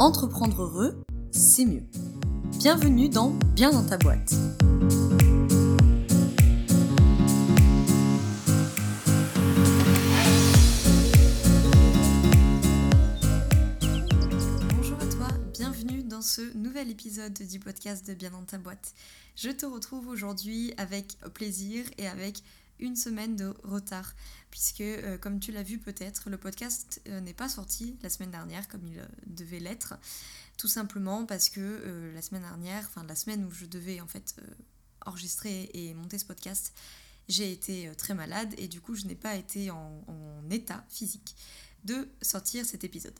Entreprendre heureux, c'est mieux. Bienvenue dans Bien dans ta boîte. Bonjour à toi, bienvenue dans ce nouvel épisode du podcast de Bien dans ta boîte. Je te retrouve aujourd'hui avec plaisir et avec une semaine de retard, puisque euh, comme tu l'as vu peut-être, le podcast euh, n'est pas sorti la semaine dernière comme il euh, devait l'être, tout simplement parce que la semaine dernière, enfin la semaine où je devais en fait enregistrer et monter ce podcast, j'ai été très malade et du coup je n'ai pas été en, en état physique de sortir cet épisode.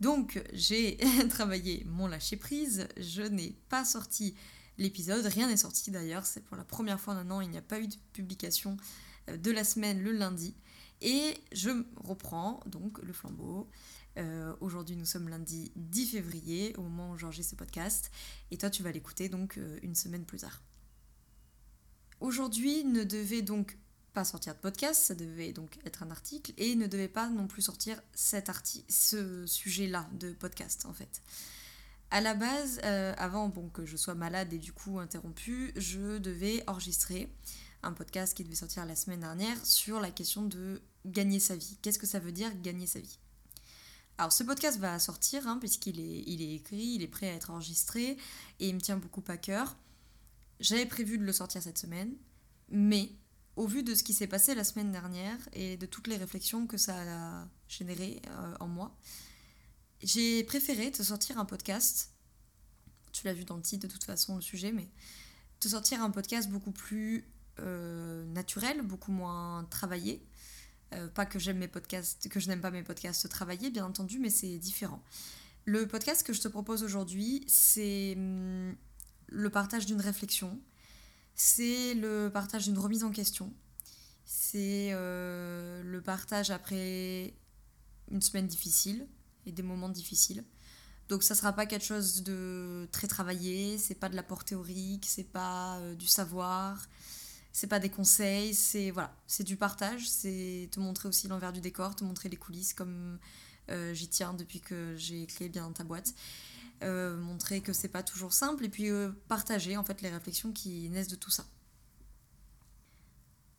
Donc j'ai travaillé mon lâcher prise, je n'ai pas sorti l'épisode. Rien n'est sorti d'ailleurs, c'est pour la première fois d'un an, il n'y a pas eu de publication euh, de la semaine le lundi. Et je reprends donc le flambeau. Euh, aujourd'hui, nous sommes lundi 10 février, au moment où j'enregistre ce podcast. Et toi, tu vas l'écouter donc euh, une semaine plus tard. Aujourd'hui ne devait donc pas sortir de podcast, ça devait donc être un article, et ne devait pas non plus sortir ce sujet-là de podcast en fait. À la base, euh, avant que je sois malade et du coup interrompue, je devais enregistrer un podcast qui devait sortir la semaine dernière sur la question de gagner sa vie. Qu'est-ce que ça veut dire gagner sa vie? Alors ce podcast va sortir hein, puisqu'il est, il est écrit, il est prêt à être enregistré et il me tient beaucoup à cœur. J'avais prévu de le sortir cette semaine, mais au vu de ce qui s'est passé la semaine dernière et de toutes les réflexions que ça a généré euh, en moi, j'ai préféré te sortir un podcast. Tu l'as vu dans le titre de toute façon le sujet, mais te sortir un podcast beaucoup plus euh, naturel, beaucoup moins travaillé. Euh, pas que j'aime mes podcasts, que je n'aime pas mes podcasts travailler, bien entendu, mais c'est différent. Le podcast que je te propose aujourd'hui, c'est hum, le partage d'une réflexion, c'est le partage d'une remise en question, c'est euh, le partage après une semaine difficile, et des moments difficiles. Donc ça sera pas quelque chose de très travaillé, c'est pas de l'apport théorique, c'est pas euh, du savoir, c'est pas des conseils, c'est voilà, c'est du partage, c'est te montrer aussi l'envers du décor, te montrer les coulisses comme euh, j'y tiens depuis que j'ai créé bien ta boîte. Euh, montrer que c'est pas toujours simple et puis partager en fait les réflexions qui naissent de tout ça.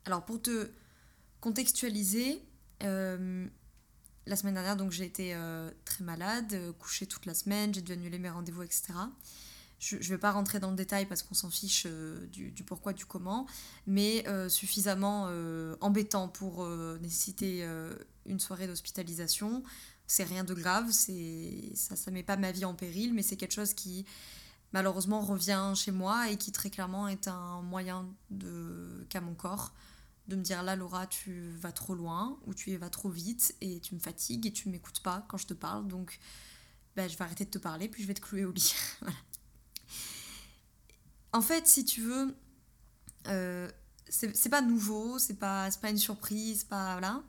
Alors pour te contextualiser, la semaine dernière, donc j'ai été euh, très malade, euh, couchée toute la semaine, j'ai dû annuler mes rendez-vous, etc. Je ne vais pas rentrer dans le détail parce qu'on s'en fiche euh, du, pourquoi, du comment, mais suffisamment embêtant pour nécessiter une soirée d'hospitalisation. C'est rien de grave, ça ne met pas ma vie en péril, mais c'est quelque chose qui malheureusement revient chez moi et qui très clairement est un moyen de qu'à mon corps de me dire là Laura tu vas trop loin ou tu vas trop vite et tu me fatigues et tu m'écoutes pas quand je te parle donc bah, je vais arrêter de te parler puis je vais te clouer au lit. En fait si tu veux euh, c'est pas nouveau c'est pas, pas une surprise pas voilà.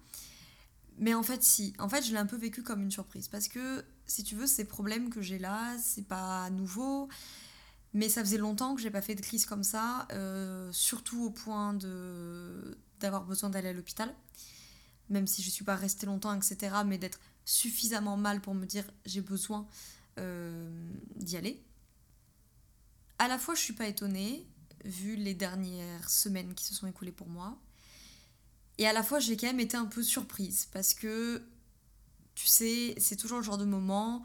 Mais en fait si. En fait je l'ai un peu vécu comme une surprise parce que si tu veux ces problèmes que j'ai là c'est pas nouveau mais ça faisait longtemps que j'ai pas fait de crise comme ça, euh, surtout au point de d'avoir besoin d'aller à l'hôpital, même si je suis pas restée longtemps, etc. Mais d'être suffisamment mal pour me dire j'ai besoin euh, d'y aller. À la fois, je suis pas étonnée vu les dernières semaines qui se sont écoulées pour moi, et à la fois, j'ai quand même été un peu surprise parce que tu sais, c'est toujours le genre de moment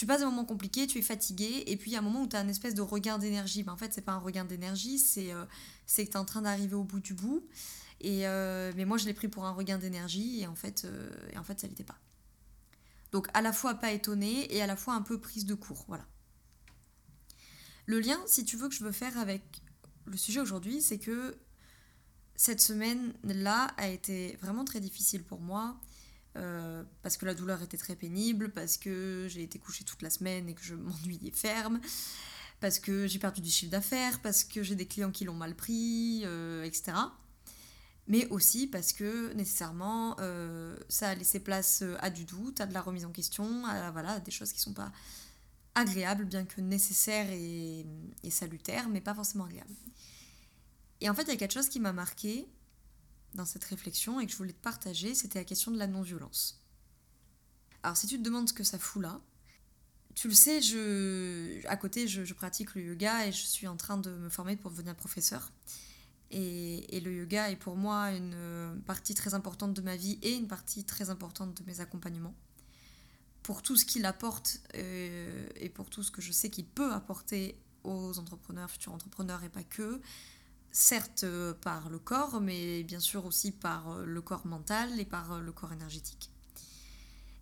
tu passes des moments compliqués, tu es fatigué, et puis il y a un moment où tu as un espèce de regain d'énergie. Ben, en fait, c'est pas un regain d'énergie, c'est euh, que tu es en train d'arriver au bout du bout. Et, euh, mais moi, je l'ai pris pour un regain d'énergie, et, en fait, euh, et en fait, ça l'était pas. Donc, à la fois pas étonnée, et à la fois un peu prise de court. Voilà. Le lien, si tu veux, que je veux faire avec le sujet aujourd'hui, c'est que cette semaine-là a été vraiment très difficile pour moi. Euh, parce que la douleur était très pénible, parce que j'ai été couchée toute la semaine et que je m'ennuyais ferme, parce que j'ai perdu du chiffre d'affaires, parce que j'ai des clients qui l'ont mal pris, euh, etc. Mais aussi parce que nécessairement euh, ça a laissé place à du doute, à de la remise en question, à voilà, des choses qui sont pas agréables, bien que nécessaires et, et salutaires, mais pas forcément agréables. Et en fait, il y a quelque chose qui m'a marqué, dans cette réflexion et que je voulais te partager, c'était la question de la non-violence. Alors si tu te demandes ce que ça fout là, tu le sais, je, à côté, je, pratique le yoga et je suis en train de me former pour devenir professeur. Et, et, le yoga est pour moi une partie très importante de ma vie et une partie très importante de mes accompagnements. Pour tout ce qu'il apporte euh, et pour tout ce que je sais qu'il peut apporter aux entrepreneurs, futurs entrepreneurs et pas que, certes euh, par le corps, mais bien sûr aussi par euh, le corps mental et par le corps énergétique.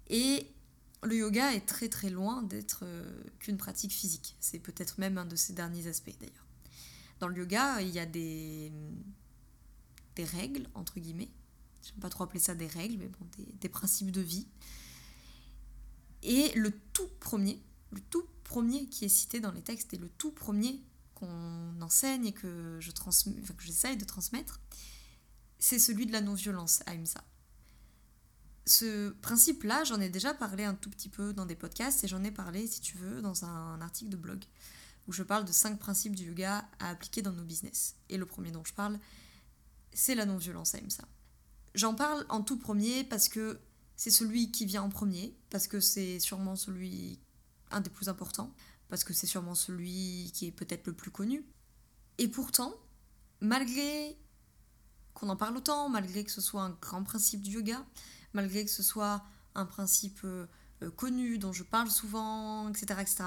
Et le yoga est très très loin d'être qu'une pratique physique. C'est peut-être même un de ses derniers aspects d'ailleurs. Dans le yoga, il y a des, des règles, entre guillemets. Je n'aime pas trop appeler ça des règles, mais bon, des, principes de vie. Et le tout premier, le tout premier qui est cité dans les textes et le tout premier qu'on enseigne et que je que j'essaye de transmettre, c'est celui de la non-violence, Ahimsa. Ce principe-là, j'en ai déjà parlé un tout petit peu dans des podcasts et j'en ai parlé, si tu veux, dans un article de blog où je parle de cinq principes du yoga à appliquer dans nos business. Et le premier dont je parle, c'est la non-violence ça. J'en parle en tout premier parce que c'est celui qui vient en premier, parce que c'est sûrement celui un des plus importants, parce que c'est sûrement celui qui est peut-être le plus connu. Et pourtant, malgré qu'on en parle autant, malgré que ce soit un grand principe du yoga, malgré que ce soit un principe euh, connu dont je parle souvent, etc., etc.,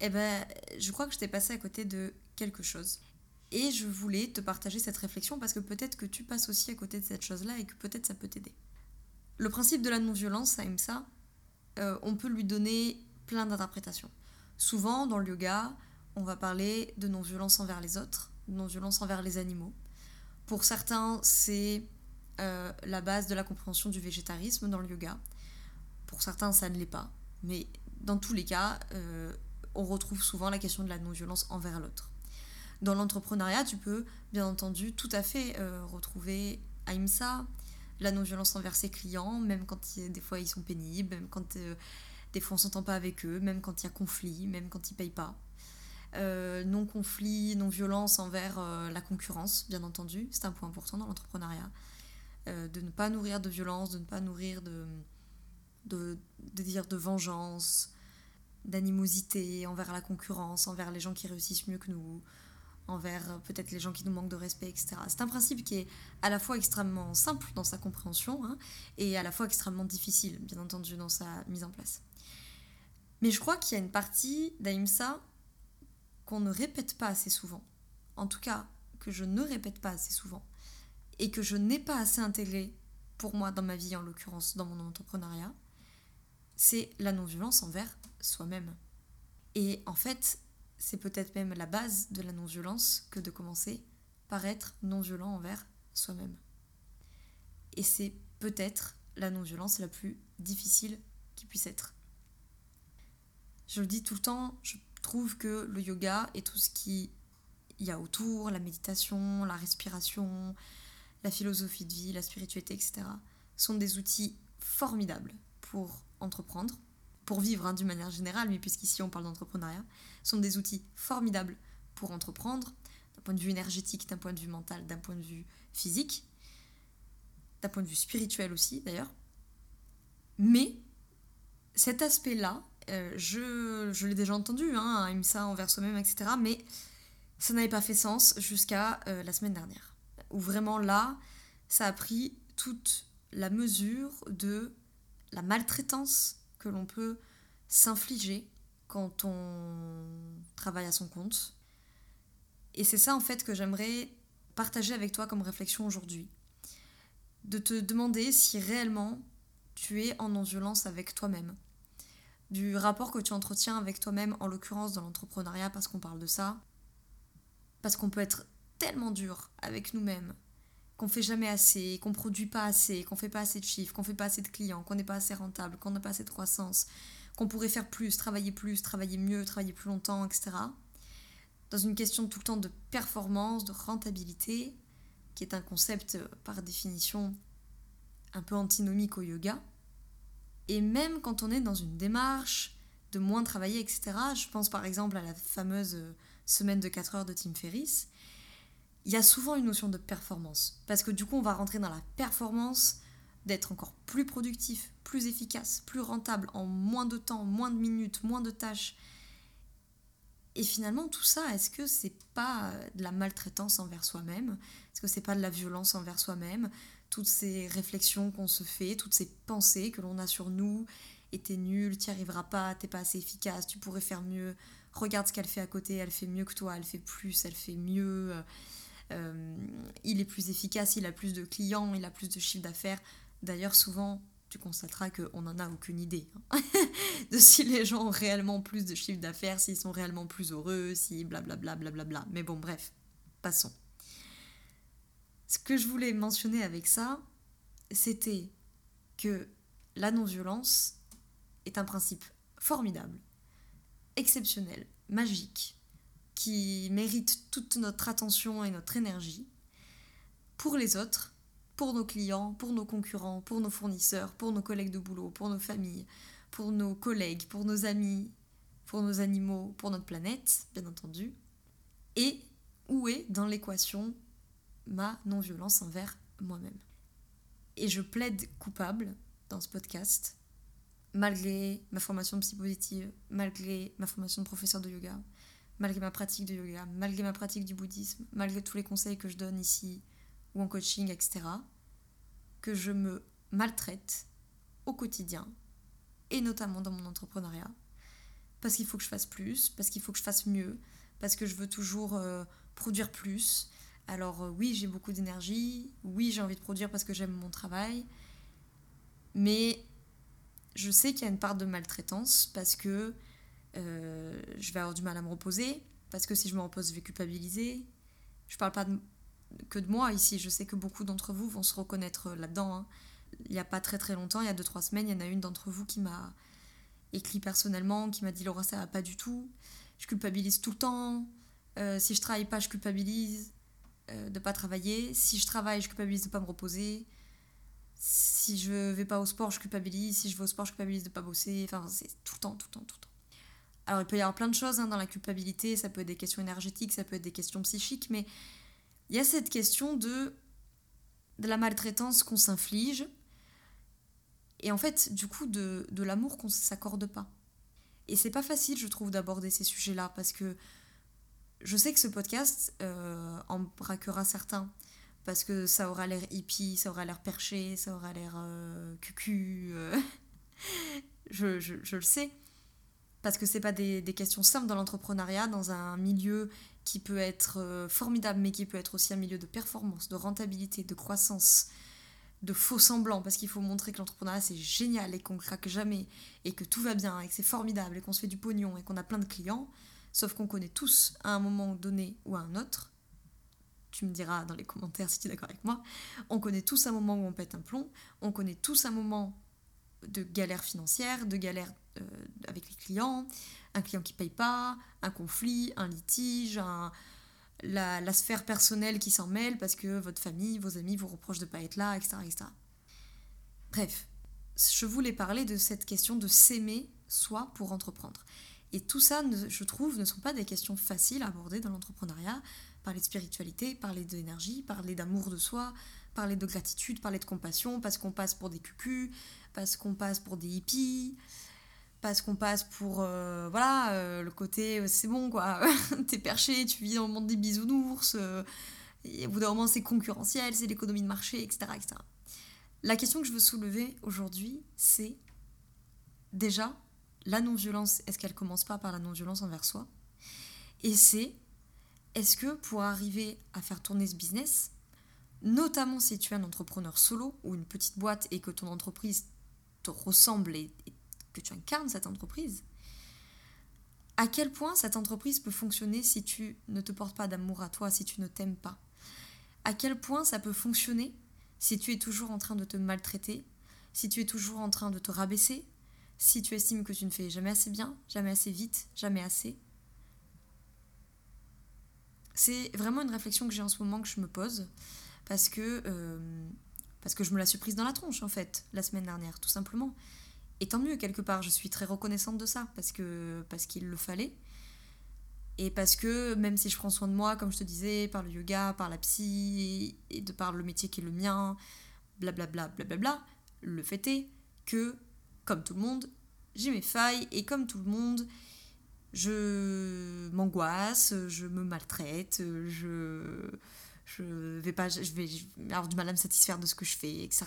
eh ben, je crois que je t'ai passé à côté de quelque chose. Et je voulais te partager cette réflexion parce que peut-être que tu passes aussi à côté de cette chose-là et que peut-être ça peut t'aider. Le principe de la non-violence, ça, euh, on peut lui donner plein d'interprétations. Souvent, dans le yoga, on va parler de non-violence envers les autres, de non-violence envers les animaux. Pour certains, c'est euh, la base de la compréhension du végétarisme dans le yoga. Pour certains, ça ne l'est pas. Mais dans tous les cas, euh, on retrouve souvent la question de la non-violence envers l'autre. Dans l'entrepreneuriat, tu peux bien entendu tout à fait euh, retrouver AIMSA, la non-violence envers ses clients, même quand des fois ils sont pénibles, même quand des fois on s'entend pas avec eux, même quand il y a conflit, même quand ils payent pas. Euh, non-conflit, non-violence envers la concurrence, bien entendu, c'est un point important dans l'entrepreneuriat. de ne pas nourrir de violence, de ne pas nourrir de, de, de dire de vengeance, d'animosité envers la concurrence, envers les gens qui réussissent mieux que nous, envers euh, peut-être les gens qui nous manquent de respect, etc. C'est un principe qui est à la fois extrêmement simple dans sa compréhension hein, et à la fois extrêmement difficile, bien entendu, dans sa mise en place. Mais je crois qu'il y a une partie d'Aïmsa qu'on ne répète pas assez souvent, en tout cas que je ne répète pas assez souvent, et que je n'ai pas assez intégré pour moi dans ma vie, en l'occurrence dans mon entrepreneuriat, c'est la non-violence envers soi-même. Et en fait, c'est peut-être même la base de la non-violence que de commencer par être non-violent envers soi-même. Et c'est peut-être la non-violence la plus difficile qui puisse être. Je le dis tout le temps, je trouve que le yoga et tout ce qui y a autour, la méditation, la respiration, la philosophie de vie, la spiritualité, etc., sont des outils formidables pour entreprendre, pour vivre hein, d'une manière générale, mais puisqu'ici on parle d'entrepreneuriat, sont des outils formidables pour entreprendre, d'un point de vue énergétique, d'un point de vue mental, d'un point de vue physique, d'un point de vue spirituel aussi d'ailleurs. Mais cet aspect-là, euh, je, l'ai déjà entendu, hein, ça envers soi-même, etc. Mais ça n'avait pas fait sens jusqu'à euh, la semaine dernière, où vraiment là, ça a pris toute la mesure de la maltraitance que l'on peut s'infliger quand on travaille à son compte. Et c'est ça en fait que j'aimerais partager avec toi comme réflexion aujourd'hui. De te demander si réellement tu es en non-violence avec toi-même. Du rapport que tu entretiens avec toi-même, en l'occurrence dans l'entrepreneuriat, parce qu'on parle de ça. Parce qu'on peut être tellement dur avec nous-mêmes qu'on fait jamais assez, qu'on produit pas assez, qu'on fait pas assez de chiffres, qu'on fait pas assez de clients, qu'on n'est pas assez rentable, qu'on n'a pas assez de croissance, qu'on pourrait faire plus, travailler plus, travailler mieux, travailler plus longtemps, etc. Dans une question tout le temps de performance, de rentabilité, qui est un concept euh, par définition un peu antinomique au yoga. Et même quand on est dans une démarche de moins travailler, etc., je pense par exemple à la fameuse euh, semaine de 4 heures de Tim Ferriss, il y a souvent une notion de performance. Parce que du coup, on va rentrer dans la performance d'être encore plus productif, plus efficace, plus rentable en moins de temps, moins de minutes, moins de tâches. Et finalement, tout ça, est-ce que c'est pas de la maltraitance envers soi-même? Est-ce que c'est pas de la violence envers soi-même? Toutes ces réflexions qu'on se fait, toutes ces pensées que l'on a sur nous, et t'es nul, t'y arriveras pas, t'es pas assez efficace, tu pourrais faire mieux, regarde ce qu'elle fait à côté, elle fait mieux que toi, elle fait plus, elle fait mieux, euh, il est plus efficace, il a plus de clients, il a plus de chiffre d'affaires. D'ailleurs, souvent, tu constateras qu'on n'en a aucune idée hein, de si les gens ont réellement plus de chiffre d'affaires, s'ils sont réellement plus heureux, si blablabla, blablabla. Mais bon, bref, passons. Ce que je voulais mentionner avec ça, c'était que la non-violence est un principe formidable, exceptionnel, magique, qui mérite toute notre attention et notre énergie pour les autres, pour nos clients, pour nos concurrents, pour nos fournisseurs, pour nos collègues de boulot, pour nos familles, pour nos collègues, pour nos amis, pour nos animaux, pour notre planète, bien entendu. Et où est dans l'équation ma non-violence envers moi-même Et je plaide coupable dans ce podcast, malgré ma formation de psy malgré ma formation de professeur de yoga, malgré ma pratique de yoga, malgré ma pratique du bouddhisme, malgré tous les conseils que je donne ici ou en coaching, etc., que je me maltraite au quotidien, et notamment dans mon entrepreneuriat, parce qu'il faut que je fasse plus, parce qu'il faut que je fasse mieux, parce que je veux toujours euh, produire plus. Alors euh, oui, j'ai beaucoup d'énergie, oui, j'ai envie de produire parce que j'aime mon travail, mais je sais qu'il y a une part de maltraitance parce que euh, je vais avoir du mal à me reposer, parce que si je me repose, je vais culpabiliser. Je parle pas que de moi ici. Je sais que beaucoup d'entre vous vont se reconnaître là-dedans. Hein. Il n'y a pas très très longtemps, il y a 2-3 semaines, il y en a une d'entre vous qui m'a écrit personnellement, qui m'a dit Laura, ça va pas du tout. Je culpabilise tout le temps. Euh, si je travaille pas, je culpabilise euh, de pas travailler. Si je travaille, je culpabilise de pas me reposer. Si je vais pas au sport, je culpabilise. Si je vais au sport, je culpabilise de pas bosser. Enfin, c'est tout le temps, tout le temps, tout le temps. Alors, il peut y avoir plein de choses hein, dans la culpabilité. Ça peut être des questions énergétiques, ça peut être des questions psychiques, mais il y a cette question de, de la maltraitance qu'on s'inflige et en fait, du coup, de, de l'amour qu'on ne s'accorde pas. Et c'est pas facile, je trouve, d'aborder ces sujets-là parce que je sais que ce podcast euh, en braquera certains parce que ça aura l'air hippie, ça aura l'air perché, ça aura l'air euh, cucu. Euh. je, je, je, le sais. Parce que c'est pas des, des, questions simples dans l'entrepreneuriat, dans un milieu qui peut être euh, formidable, mais qui peut être aussi un milieu de performance, de rentabilité, de croissance, de faux semblants, parce qu'il faut montrer que l'entrepreneuriat c'est génial et qu'on craque jamais, et que tout va bien, et que c'est formidable, et qu'on se fait du pognon, et qu'on a plein de clients, sauf qu'on connaît tous à un moment donné ou à un autre, tu me diras dans les commentaires si tu es d'accord avec moi, on connaît tous un moment où on pète un plomb, on connaît tous un moment de galère financière, de galère euh, avec les clients, un client qui paye pas, un conflit, un litige, la, sphère personnelle qui s'en mêle parce que votre famille, vos amis vous reprochent de pas être là, etc., etc. Bref, je voulais parler de cette question de s'aimer soi pour entreprendre. Et tout ça, je trouve, ne sont pas des questions faciles à aborder dans l'entrepreneuriat. Parler de spiritualité, parler d'énergie, parler d'amour de soi, parler de gratitude, parler de compassion, parce qu'on passe pour des cucus, parce qu'on passe pour des hippies, parce qu'on passe pour euh, voilà euh, le côté euh, c'est bon quoi t'es perché tu vis dans le monde des bisounours et au bout d'un moment c'est concurrentiel c'est l'économie de marché etc etc la question que je veux soulever aujourd'hui c'est déjà la non-violence est-ce qu'elle commence pas par la non-violence envers soi? Et c'est est-ce que pour arriver à faire tourner ce business notamment si tu es un entrepreneur solo ou une petite boîte et que ton entreprise te ressemble et, et que tu incarnes cette entreprise, à quel point cette entreprise peut fonctionner si tu ne te portes pas d'amour à toi, si tu ne t'aimes pas? À quel point ça peut fonctionner si tu es toujours en train de te maltraiter, si tu es toujours en train de te rabaisser, si tu estimes que tu ne fais jamais assez bien, jamais assez vite, jamais assez C'est vraiment une réflexion que j'ai en ce moment que je me pose parce que, euh, parce que je me la suis prise dans la tronche en fait la semaine dernière, tout simplement. Et tant mieux, quelque part, je suis très reconnaissante de ça, parce que parce qu'il le fallait. Et parce que même si je prends soin de moi, comme je te disais, par le yoga, par la psy, et de par le métier qui est le mien, blablabla, blablabla, Le fait est que, comme tout le monde, j'ai mes failles et comme tout le monde, je m'angoisse, je me maltraite, je, je vais pas, je vais avoir du mal à me satisfaire de ce que je fais, etc..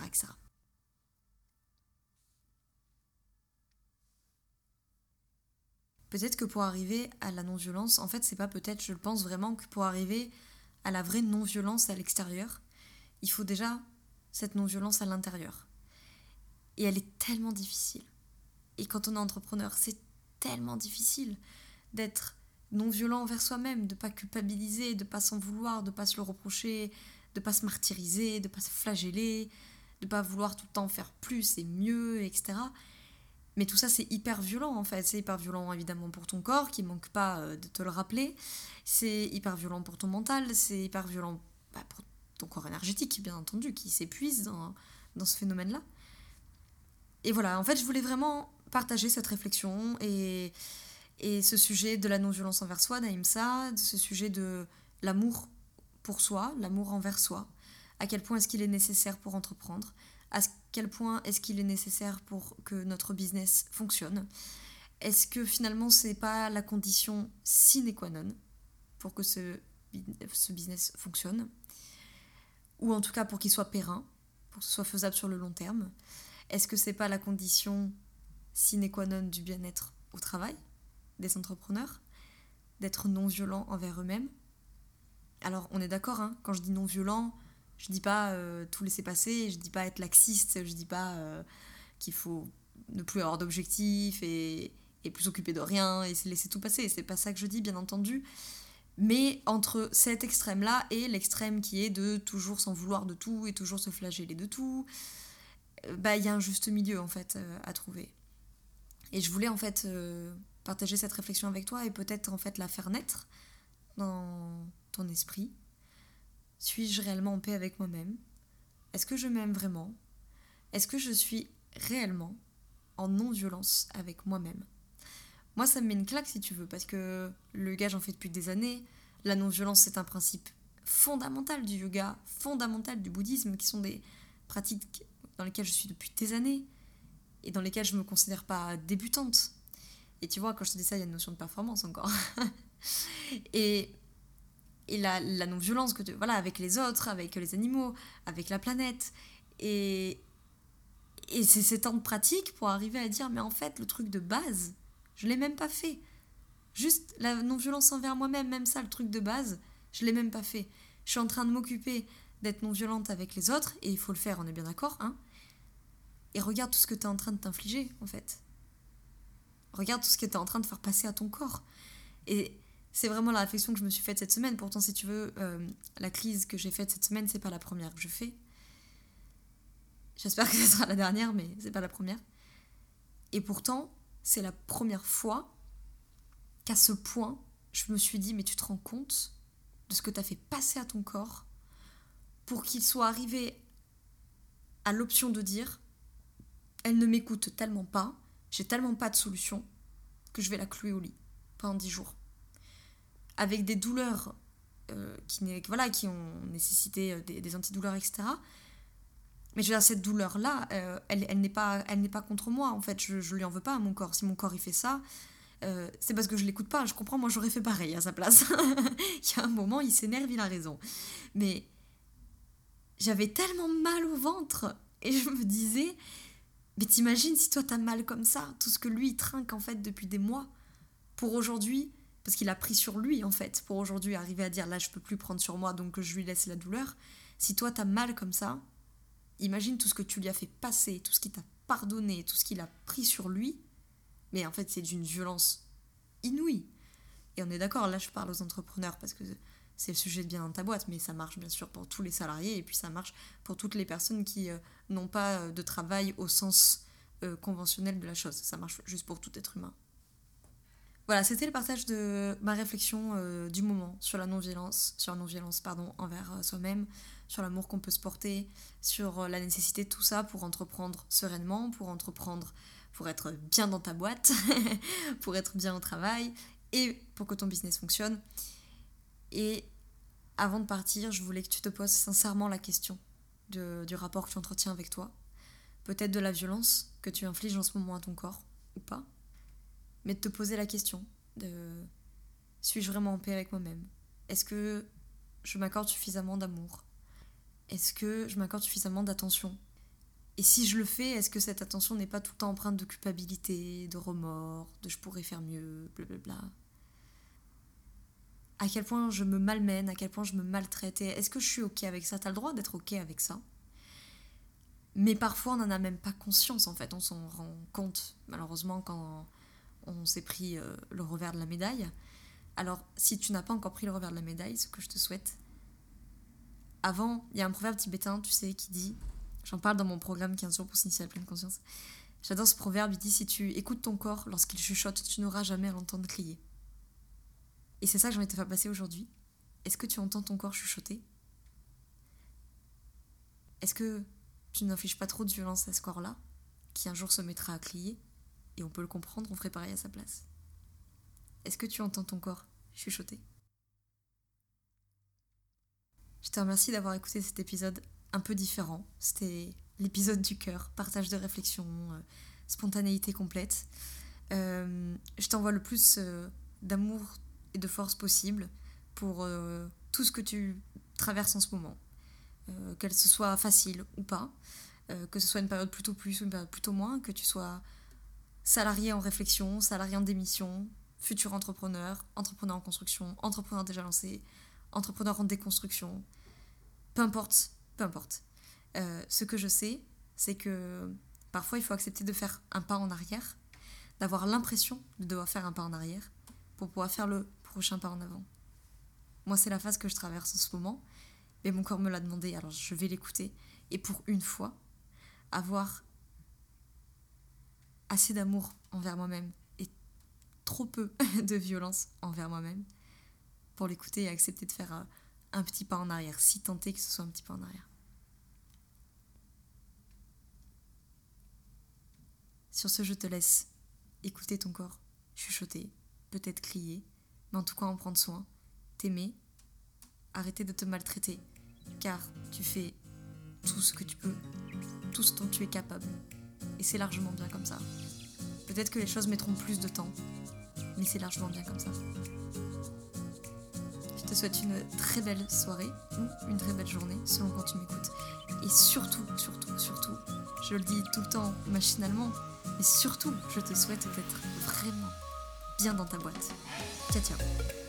Peut-être que pour arriver à la non-violence, en fait, c'est pas peut-être, je le pense vraiment que pour arriver à la vraie non-violence à l'extérieur, il faut déjà cette non-violence à l'intérieur. Et elle est tellement difficile. Et quand on est entrepreneur, c'est tellement difficile d'être non-violent envers soi-même, de pas culpabiliser, de pas s'en vouloir, de pas se le reprocher, de pas se martyriser, de pas se flageller, de pas vouloir tout le temps faire plus et mieux, etc. Mais tout ça, c'est hyper violent en fait. C'est hyper violent évidemment pour ton corps, qui manque pas euh, de te le rappeler. C'est hyper violent pour ton mental. C'est hyper violent bah, pour ton corps énergétique, bien entendu, qui s'épuise dans, dans ce phénomène-là. Et voilà, en fait, je voulais vraiment partager cette réflexion et, et ce sujet de la non-violence envers soi, d'Aïmsa, ce sujet de l'amour pour soi, l'amour envers soi. À quel point est-ce qu'il est nécessaire pour entreprendre? À quel point est-ce qu'il est nécessaire pour que notre business fonctionne? Est-ce que finalement c'est pas la condition sine qua non pour que ce, ce business fonctionne? Ou en tout cas pour qu'il soit périn, pour que ce soit faisable sur le long terme? Est-ce que c'est pas la condition sine qua non du bien-être au travail des entrepreneurs D'être non violents envers eux-mêmes? Alors on est d'accord, hein, quand je dis non violent, je dis pas euh, tout laisser passer, je dis pas être laxiste, je dis pas euh, qu'il faut ne plus avoir d'objectifs et, et plus s'occuper de rien et se laisser tout passer. C'est pas ça que je dis, bien entendu. Mais entre cet extrême-là et l'extrême qui est de toujours s'en vouloir de tout et toujours se flageller de tout, bah y a un juste milieu en fait à trouver. Et je voulais en fait partager cette réflexion avec toi et peut-être en fait la faire naître dans ton esprit suis-je réellement en paix avec moi-même? Est-ce que je m'aime vraiment? Est-ce que je suis réellement en non-violence avec moi-même? Moi, ça me met une claque si tu veux, parce que le yoga, j'en fais depuis des années. La non-violence, c'est un principe fondamental du yoga, fondamental du bouddhisme, qui sont des pratiques dans lesquelles je suis depuis des années et dans lesquelles je me considère pas débutante. Et tu vois, quand je te dis ça, il y a une notion de performance encore. et et la, non-violence que voilà avec les autres, avec les animaux, avec la planète. Et, et c'est ces temps de pratique pour arriver à dire mais en fait le truc de base, je l'ai même pas fait. Juste la non-violence envers moi-même, même ça, le truc de base, je l'ai même pas fait. Je suis en train de m'occuper d'être non-violente avec les autres, et il faut le faire, on est bien d'accord, hein Et regarde tout ce que tu es en train de t'infliger, en fait. Regarde tout ce que tu es en train de faire passer à ton corps. Et c'est vraiment la réflexion que je me suis faite cette semaine. Pourtant, si tu veux, euh, la crise que j'ai faite cette semaine, c'est pas la première que je fais. J'espère que ce sera la dernière, mais c'est pas la première. Et pourtant, c'est la première fois qu'à ce point, je me suis dit, mais tu te rends compte de ce que tu as fait passer à ton corps pour qu'il soit arrivé à l'option de dire, elle ne m'écoute tellement pas, j'ai tellement pas de solution, que je vais la clouer au lit pendant dix jours avec des douleurs euh, qui, voilà, qui ont nécessité euh, des, antidouleurs, etc. Mais je veux dire, cette douleur-là, euh, elle, elle n'est pas, elle n'est pas contre moi, en fait. Je, je lui en veux pas à mon corps. Si mon corps, il fait ça, c'est parce que je l'écoute pas. Je comprends, moi, j'aurais fait pareil à sa place. il y a un moment, il s'énerve, il a raison. Mais j'avais tellement mal au ventre. Et je me disais, mais t'imagines si toi, t'as mal comme ça, tout ce que lui, il trinque, en fait, depuis des mois, pour aujourd'hui parce qu'il a pris sur lui en fait pour aujourd'hui arriver à dire là je peux plus prendre sur moi donc je lui laisse la douleur. Si toi t'as mal comme ça, imagine tout ce que tu lui as fait passer, tout ce qu'il t'a pardonné, tout ce qu'il a pris sur lui. Mais en fait c'est d'une violence inouïe. Et on est d'accord, là je parle aux entrepreneurs parce que c'est le sujet de bien dans ta boîte, mais ça marche bien sûr pour tous les salariés et puis ça marche pour toutes les personnes qui euh, n'ont pas euh, de travail au sens euh, conventionnel de la chose. Ça marche juste pour tout être humain. Voilà, c'était le partage de ma réflexion du moment sur la non-violence, sur non-violence pardon, envers soi-même, sur l'amour qu'on peut se porter, sur la nécessité de tout ça pour entreprendre sereinement, pour entreprendre, pour être bien dans ta boîte, pour être bien au travail et pour que ton business fonctionne. Et avant de partir, je voulais que tu te poses sincèrement la question du rapport que tu entretiens avec toi, peut-être de la violence que tu infliges en ce moment à ton corps, ou pas, mais de te poser la question de suis-je vraiment en paix avec moi-même? Est-ce que je m'accorde suffisamment d'amour? Est-ce que je m'accorde suffisamment d'attention? Et si je le fais, est-ce que cette attention n'est pas tout le temps empreinte de culpabilité, de remords, de je pourrais faire mieux, blablabla? À quel point je me malmène, à quel point je me maltraite, est-ce que je suis ok avec ça? T'as le droit d'être ok avec ça. Mais parfois, on n'en a même pas conscience, en fait. On s'en rend compte, malheureusement, quand on s'est pris euh, le revers de la médaille. Alors, si tu n'as pas encore pris le revers de la médaille, ce que je te souhaite, avant, il y a un proverbe tibétain, tu sais, qui dit, j'en parle dans mon programme 15 jours pour s'initier à la pleine conscience, j'adore ce proverbe, il dit, si tu écoutes ton corps lorsqu'il chuchote, tu n'auras jamais à l'entendre crier. Et c'est ça que j'ai envie de te faire passer aujourd'hui. Est-ce que tu entends ton corps chuchoter? Est-ce que tu n'infliges pas trop de violence à ce corps-là, qui un jour se mettra à crier, et on peut le comprendre, on ferait pareil à sa place? Est-ce que tu entends ton corps chuchoter? Je te remercie d'avoir écouté cet épisode un peu différent. C'était l'épisode du cœur, partage de réflexion, euh, spontanéité complète. Euh, je t'envoie le plus euh, d'amour et de force possible pour tout ce que tu traverses en ce moment. qu'elle ce soit facile ou pas, que ce soit une période plutôt plus ou une période plutôt moins, que tu sois salarié en réflexion, salarié en démission, futur entrepreneur, entrepreneur en construction, entrepreneur déjà lancé, entrepreneur en déconstruction, peu importe, peu importe. Euh, ce que je sais, c'est que parfois il faut accepter de faire un pas en arrière, d'avoir l'impression de devoir faire un pas en arrière pour pouvoir faire le prochain pas en avant. Moi, c'est la phase que je traverse en ce moment, mais mon corps me l'a demandé, alors je vais l'écouter. Et pour une fois, avoir assez d'amour envers moi-même et trop peu de violence envers moi-même pour l'écouter et accepter de faire euh, un petit pas en arrière, si tenter que ce soit un petit pas en arrière. Sur ce, je te laisse écouter ton corps, chuchoter, peut-être crier, mais en tout cas en prendre soin, t'aimer, arrêter de te maltraiter, car tu fais tout ce que tu peux, tout ce dont tu es capable. Et c'est largement bien comme ça. Peut-être que les choses mettront plus de temps, mais c'est largement bien comme ça. Je te souhaite une très belle soirée ou une très belle journée, selon quand tu m'écoutes. Et surtout, surtout, surtout, je le dis tout le temps machinalement, mais surtout, je te souhaite d'être vraiment bien dans ta boîte. Ciao, ciao.